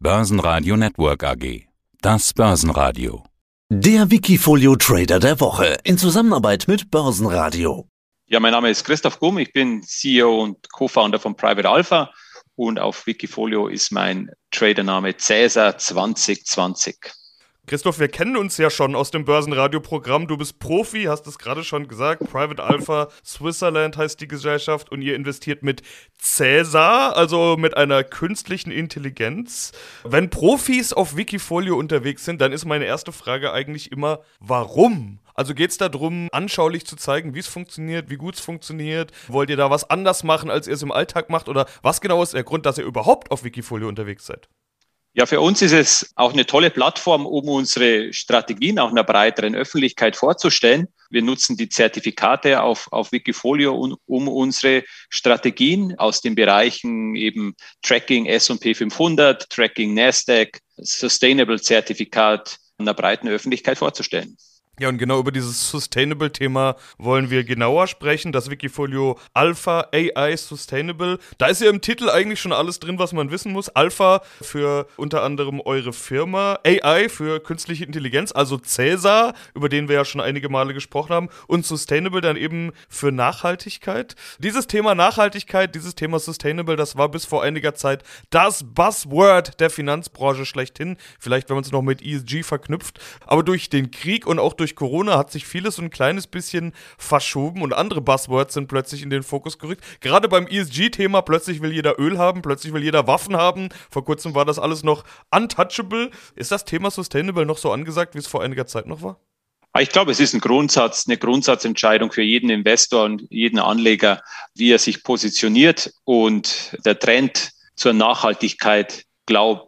Börsenradio Network AG. Das Börsenradio. Der Wikifolio Trader der Woche in Zusammenarbeit mit Börsenradio. Ja, mein Name ist Christoph Gumm, ich bin CEO und Co-Founder von Private Alpha und auf Wikifolio ist mein Tradername Cäsar 2020. Christoph, wir kennen uns ja schon aus dem Börsenradio-Programm. Du bist Profi, hast es gerade schon gesagt. Private Alpha Switzerland heißt die Gesellschaft und ihr investiert mit Cäsar, also mit einer künstlichen Intelligenz. Wenn Profis auf Wikifolio unterwegs sind, dann ist meine erste Frage eigentlich immer, warum? Also geht es darum, anschaulich zu zeigen, wie es funktioniert, wie gut es funktioniert? Wollt ihr da was anders machen, als ihr es im Alltag macht? Oder was genau ist der Grund, dass ihr überhaupt auf Wikifolio unterwegs seid? Ja, für uns ist es auch eine tolle Plattform, um unsere Strategien auch einer breiteren Öffentlichkeit vorzustellen. Wir nutzen die Zertifikate auf, auf Wikifolio, um, um unsere Strategien aus den Bereichen eben Tracking S&P 500, Tracking Nasdaq, Sustainable Zertifikat einer breiten Öffentlichkeit vorzustellen. Ja, und genau über dieses Sustainable-Thema wollen wir genauer sprechen. Das Wikifolio Alpha AI Sustainable. Da ist ja im Titel eigentlich schon alles drin, was man wissen muss. Alpha für unter anderem eure Firma, AI für künstliche Intelligenz, also Cäsar, über den wir ja schon einige Male gesprochen haben, und Sustainable dann eben für Nachhaltigkeit. Dieses Thema Nachhaltigkeit, dieses Thema Sustainable, das war bis vor einiger Zeit das Buzzword der Finanzbranche schlechthin. Vielleicht, wenn man es noch mit ESG verknüpft. Aber durch den Krieg und auch durch durch Corona hat sich vieles so ein kleines bisschen verschoben und andere Buzzwords sind plötzlich in den Fokus gerückt. Gerade beim ESG-Thema, plötzlich will jeder Öl haben, plötzlich will jeder Waffen haben. Vor kurzem war das alles noch untouchable. Ist das Thema Sustainable noch so angesagt, wie es vor einiger Zeit noch war? Ah, ich glaube, es ist ein Grundsatz, eine Grundsatzentscheidung für jeden Investor und jeden Anleger, wie er sich positioniert. Und der Trend zur Nachhaltigkeit, glaube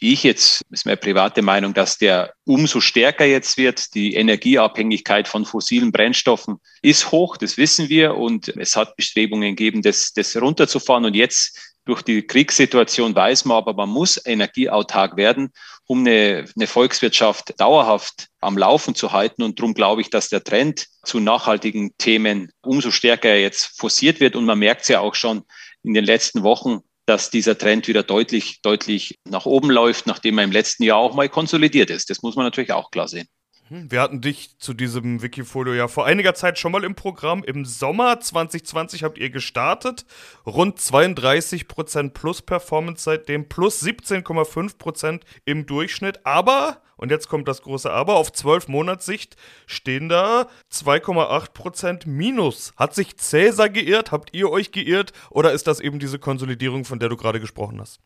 ich jetzt, ist meine private Meinung, dass der umso stärker jetzt wird. Die Energieabhängigkeit von fossilen Brennstoffen ist hoch, das wissen wir. Und es hat Bestrebungen gegeben, das, das runterzufahren. Und jetzt durch die Kriegssituation weiß man aber, man muss energieautark werden, um eine, eine Volkswirtschaft dauerhaft am Laufen zu halten. Und darum glaube ich, dass der Trend zu nachhaltigen Themen umso stärker jetzt forciert wird. Und man merkt es ja auch schon in den letzten Wochen, dass dieser Trend wieder deutlich, deutlich nach oben läuft, nachdem er im letzten Jahr auch mal konsolidiert ist. Das muss man natürlich auch klar sehen. Hm, wir hatten dich zu diesem Wikifolio ja vor einiger Zeit schon mal im Programm. Im Sommer 2020 habt ihr gestartet. Rund 32% plus Performance seitdem, plus 17,5% im Durchschnitt. Aber und jetzt kommt das große Aber. Auf 12 Monatssicht stehen da 2,8% Minus. Hat sich Cäsar geirrt? Habt ihr euch geirrt? Oder ist das eben diese Konsolidierung, von der du gerade gesprochen hast?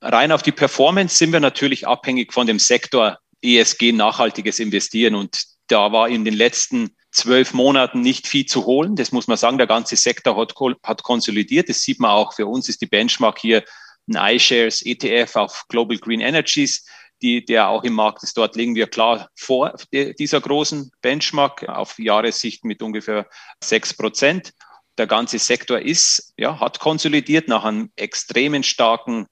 Rein auf die Performance sind wir natürlich abhängig von dem Sektor ESG, nachhaltiges Investieren. Und da war in den letzten zwölf Monaten nicht viel zu holen. Das muss man sagen. Der ganze Sektor hat, hat konsolidiert. Das sieht man auch. Für uns ist die Benchmark hier ein iShares ETF auf Global Green Energies die, der auch im Markt ist. Dort liegen wir klar vor dieser großen Benchmark auf Jahressicht mit ungefähr sechs Prozent. Der ganze Sektor ist, ja, hat konsolidiert nach einem extremen starken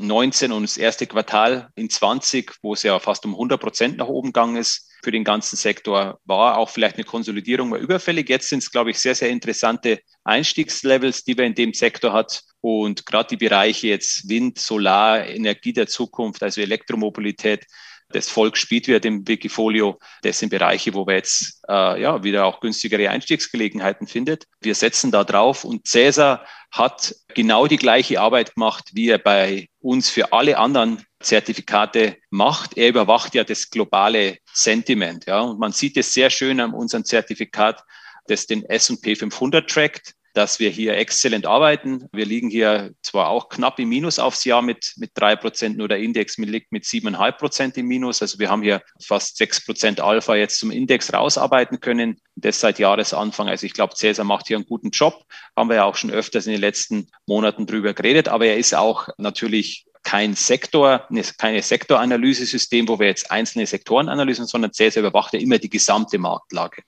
19 und das erste Quartal in 20, wo es ja fast um 100 Prozent nach oben gegangen ist für den ganzen Sektor, war auch vielleicht eine Konsolidierung mal überfällig. Jetzt sind es, glaube ich, sehr, sehr interessante Einstiegslevels, die wir in dem Sektor hat. Und gerade die Bereiche jetzt Wind, Solar, Energie der Zukunft, also Elektromobilität, das Volk spielt wieder im Wikifolio. Das sind Bereiche, wo wir jetzt äh, ja, wieder auch günstigere Einstiegsgelegenheiten findet. Wir setzen da drauf und Cäsar hat genau die gleiche Arbeit gemacht, wie er bei uns für alle anderen Zertifikate macht. Er überwacht ja das globale Sentiment. Ja, und man sieht es sehr schön an unserem Zertifikat, das den S&P 500 trackt dass wir hier exzellent arbeiten. Wir liegen hier zwar auch knapp im Minus aufs Jahr mit, mit drei Prozent, nur der Index liegt mit siebeneinhalb Prozent im Minus. Also wir haben hier fast sechs Prozent Alpha jetzt zum Index rausarbeiten können. Das seit Jahresanfang. Also ich glaube, Cäsar macht hier einen guten Job. Haben wir ja auch schon öfters in den letzten Monaten drüber geredet. Aber er ist auch natürlich kein Sektor, keine Sektoranalyse-System, wo wir jetzt einzelne Sektoren analysieren, sondern Cäsar überwacht ja immer die gesamte Marktlage.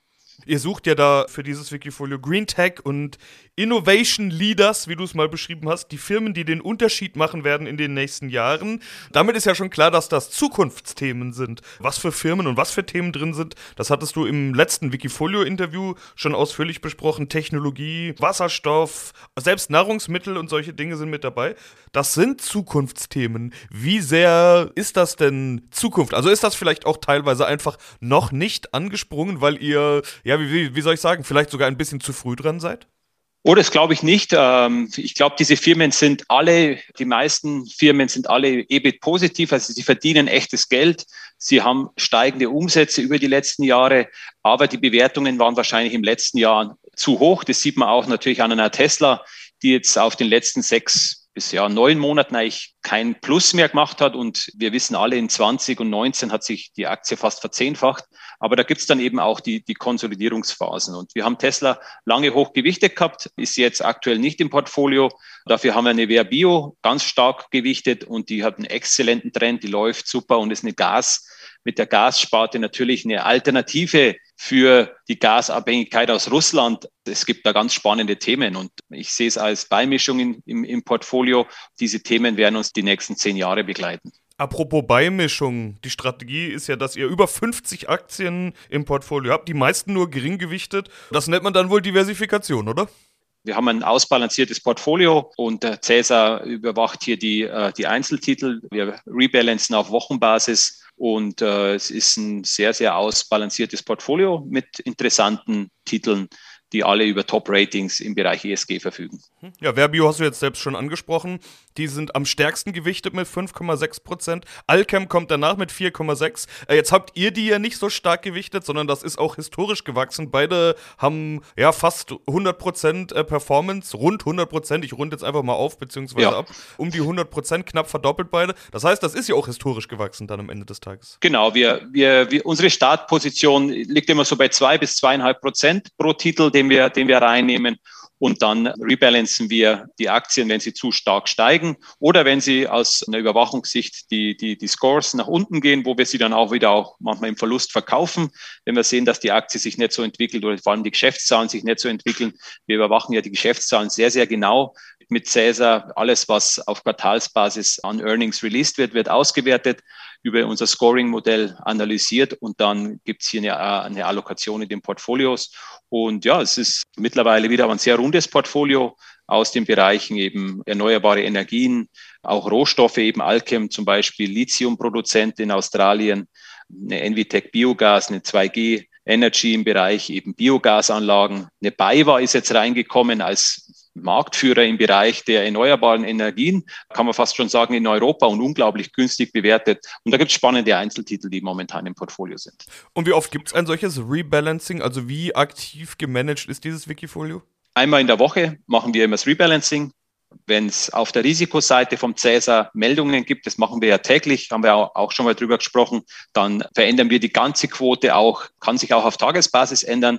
Ihr sucht ja da für dieses Wikifolio Green Tech und Innovation Leaders, wie du es mal beschrieben hast, die Firmen, die den Unterschied machen werden in den nächsten Jahren. Damit ist ja schon klar, dass das Zukunftsthemen sind. Was für Firmen und was für Themen drin sind, das hattest du im letzten Wikifolio-Interview schon ausführlich besprochen. Technologie, Wasserstoff, selbst Nahrungsmittel und solche Dinge sind mit dabei. Das sind Zukunftsthemen. Wie sehr ist das denn Zukunft? Also ist das vielleicht auch teilweise einfach noch nicht angesprungen, weil ihr, ja, wie, wie soll ich sagen, vielleicht sogar ein bisschen zu früh dran seid? Oh, das glaube ich nicht. Ähm, ich glaube, diese Firmen sind alle, die meisten Firmen sind alle EBIT positiv, also sie verdienen echtes Geld. Sie haben steigende Umsätze über die letzten Jahre, aber die Bewertungen waren wahrscheinlich im letzten Jahr zu hoch. Das sieht man auch natürlich an einer Tesla, die jetzt auf den letzten sechs bis ja neun Monaten eigentlich kein Plus mehr gemacht hat. Und wir wissen alle, in 20 und 19 hat sich die Aktie fast verzehnfacht. Aber da gibt's dann eben auch die, die Konsolidierungsphasen. Und wir haben Tesla lange hoch gewichtet gehabt, ist jetzt aktuell nicht im Portfolio. Dafür haben wir eine Verbio ganz stark gewichtet und die hat einen exzellenten Trend, die läuft super und ist eine Gas mit der Gassparte natürlich eine Alternative für die Gasabhängigkeit aus Russland. Es gibt da ganz spannende Themen und ich sehe es als Beimischung in, im, im Portfolio. Diese Themen werden uns die nächsten zehn Jahre begleiten. Apropos Beimischung, die Strategie ist ja, dass ihr über 50 Aktien im Portfolio habt, die meisten nur gering gewichtet. Das nennt man dann wohl Diversifikation, oder? Wir haben ein ausbalanciertes Portfolio und Cäsar überwacht hier die, äh, die Einzeltitel. Wir rebalancen auf Wochenbasis und äh, es ist ein sehr, sehr ausbalanciertes Portfolio mit interessanten Titeln, die alle über Top-Ratings im Bereich ESG verfügen. Ja, Verbio hast du jetzt selbst schon angesprochen. Die sind am stärksten gewichtet mit 5,6 Prozent. Alchem kommt danach mit 4,6. Äh, jetzt habt ihr die ja nicht so stark gewichtet, sondern das ist auch historisch gewachsen. Beide haben ja fast 100 Prozent äh, Performance, rund 100 Prozent. Ich runde jetzt einfach mal auf, beziehungsweise ja. ab. Um die 100 Prozent, knapp verdoppelt beide. Das heißt, das ist ja auch historisch gewachsen dann am Ende des Tages. Genau, wir, wir, wir unsere Startposition liegt immer so bei zwei bis zweieinhalb Prozent pro Titel, den wir, den wir reinnehmen und dann rebalancen wir die Aktien, wenn sie zu stark steigen oder wenn sie aus einer Überwachungssicht die, die, die Scores nach unten gehen, wo wir sie dann auch wieder auch manchmal im Verlust verkaufen, wenn wir sehen, dass die Aktie sich nicht so entwickelt oder vor allem die Geschäftszahlen sich nicht so entwickeln. Wir überwachen ja die Geschäftszahlen sehr, sehr genau mit Cäsar. Alles, was auf Quartalsbasis an Earnings released wird, wird ausgewertet über unser Scoring-Modell analysiert und dann gibt es hier eine, eine, Allokation in den Portfolios. Und ja, es ist mittlerweile wieder ein sehr rundes Portfolio aus den Bereichen eben erneuerbare Energien, auch Rohstoffe, eben Alchem zum Beispiel, Lithiumproduzent in Australien, eine Envitec Biogas, eine 2G Energy im Bereich eben Biogasanlagen. Eine BayWa ist jetzt reingekommen als Marktführer im Bereich der erneuerbaren Energien, kann man fast schon sagen, in Europa und unglaublich günstig bewertet. Und da gibt es spannende Einzeltitel, die momentan im Portfolio sind. Und wie oft gibt es ein solches Rebalancing? Also wie aktiv gemanagt ist dieses Wikifolio? Einmal in der Woche machen wir immer das Rebalancing. Wenn es auf der Risikoseite vom Cäsar Meldungen gibt, das machen wir ja täglich, haben wir auch schon mal drüber gesprochen, dann verändern wir die ganze Quote auch, kann sich auch auf Tagesbasis ändern.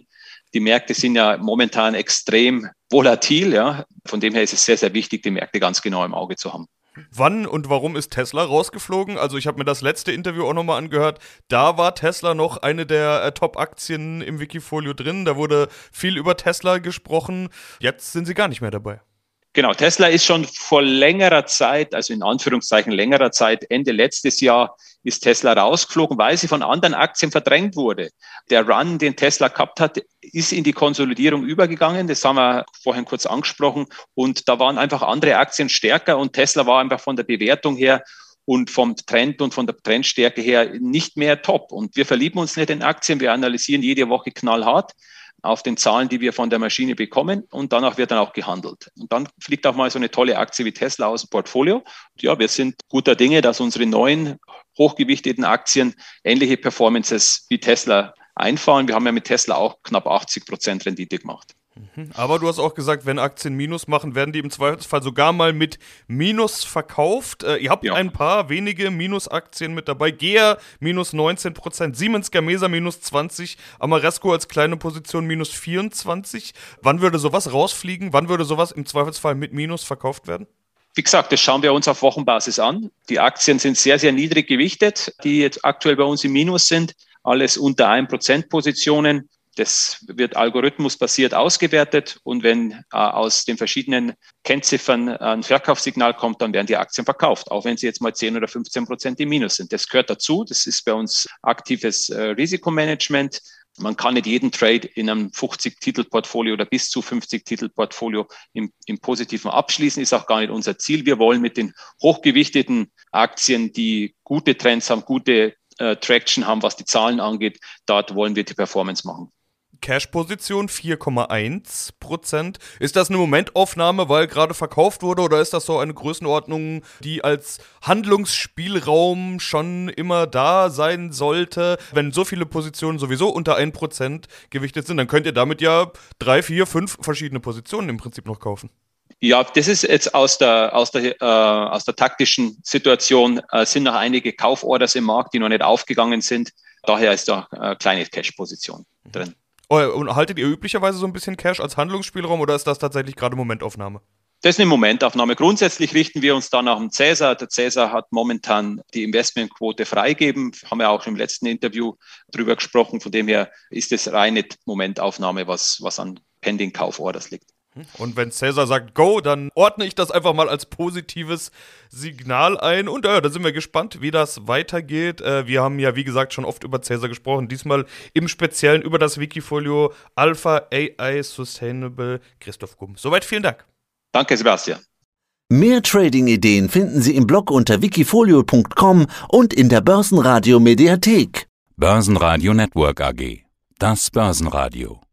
Die Märkte sind ja momentan extrem volatil. Ja. Von dem her ist es sehr, sehr wichtig, die Märkte ganz genau im Auge zu haben. Wann und warum ist Tesla rausgeflogen? Also ich habe mir das letzte Interview auch nochmal angehört. Da war Tesla noch eine der äh, Top-Aktien im Wikifolio drin. Da wurde viel über Tesla gesprochen. Jetzt sind sie gar nicht mehr dabei. Genau, Tesla ist schon vor längerer Zeit, also in Anführungszeichen längerer Zeit, Ende letztes Jahr ist Tesla rausgeflogen, weil sie von anderen Aktien verdrängt wurde. Der Run, den Tesla gehabt hat, ist in die Konsolidierung übergegangen. Das haben wir vorhin kurz angesprochen. Und da waren einfach andere Aktien stärker und Tesla war einfach von der Bewertung her und vom Trend und von der Trendstärke her nicht mehr top. Und wir verlieben uns nicht in Aktien. Wir analysieren jede Woche knallhart auf den Zahlen, die wir von der Maschine bekommen und danach wird dann auch gehandelt. Und dann fliegt auch mal so eine tolle Aktie wie Tesla aus dem Portfolio. Und ja, wir sind guter Dinge, dass unsere neuen hochgewichteten Aktien ähnliche Performances wie Tesla einfahren. Wir haben ja mit Tesla auch knapp 80 Prozent Rendite gemacht. Mhm. Aber du hast auch gesagt, wenn Aktien Minus machen, werden die im Zweifelsfall sogar mal mit Minus verkauft. Äh, ihr habt ja. ein paar wenige Minusaktien mit dabei. GEA minus 19%, Siemens Gamesa minus 20%, Amaresco als kleine Position minus 24%. Wann würde sowas rausfliegen? Wann würde sowas im Zweifelsfall mit Minus verkauft werden? Wie gesagt, das schauen wir uns auf Wochenbasis an. Die Aktien sind sehr, sehr niedrig gewichtet, die jetzt aktuell bei uns im Minus sind. Alles unter 1% Positionen Das wird algorithmusbasiert ausgewertet und wenn äh, aus den verschiedenen Kennziffern ein Verkaufssignal kommt, dann werden die Aktien verkauft, auch wenn sie jetzt mal 10 oder 15 Prozent im Minus sind. Das gehört dazu. Das ist bei uns aktives äh, Risikomanagement. Man kann nicht jeden Trade in einem 50-Titel-Portfolio oder bis zu 50-Titel-Portfolio im, im Positiven abschließen, ist auch gar nicht unser Ziel. Wir wollen mit den hochgewichteten Aktien, die gute Trends haben, gute äh, Traction haben, was die Zahlen angeht, dort wollen wir die Performance machen. Cash-Position 4,1 Prozent. Ist das eine Momentaufnahme, weil gerade verkauft wurde, oder ist das so eine Größenordnung, die als Handlungsspielraum schon immer da sein sollte? Wenn so viele Positionen sowieso unter 1 Prozent gewichtet sind, dann könnt ihr damit ja drei, vier, fünf verschiedene Positionen im Prinzip noch kaufen. Ja, das ist jetzt aus der, aus der, äh, aus der taktischen Situation, äh, sind noch einige Kauforders im Markt, die noch nicht aufgegangen sind. Daher ist da äh, kleine Cash-Position drin. Oh, und haltet ihr üblicherweise so ein bisschen Cash als Handlungsspielraum oder ist das tatsächlich gerade Momentaufnahme? Das ist eine Momentaufnahme. Grundsätzlich richten wir uns da nach dem Cäsar. Der Cäsar hat momentan die Investmentquote freigeben. Haben wir auch im letzten Interview drüber gesprochen. Von dem her ist es reine Momentaufnahme, was, was an Pending Kauforders liegt. Und wenn Cäsar sagt Go, dann ordne ich das einfach mal als positives Signal ein. Und ja, da sind wir gespannt, wie das weitergeht. Äh, wir haben ja, wie gesagt, schon oft über Cäsar gesprochen. Diesmal im Speziellen über das Wikifolio Alpha AI Sustainable. Christoph Gumm. Soweit vielen Dank. Danke, Sebastian. Mehr Trading-Ideen finden Sie im Blog unter wikifolio.com und in der Börsenradio Mediathek. Börsenradio Network AG. Das Börsenradio.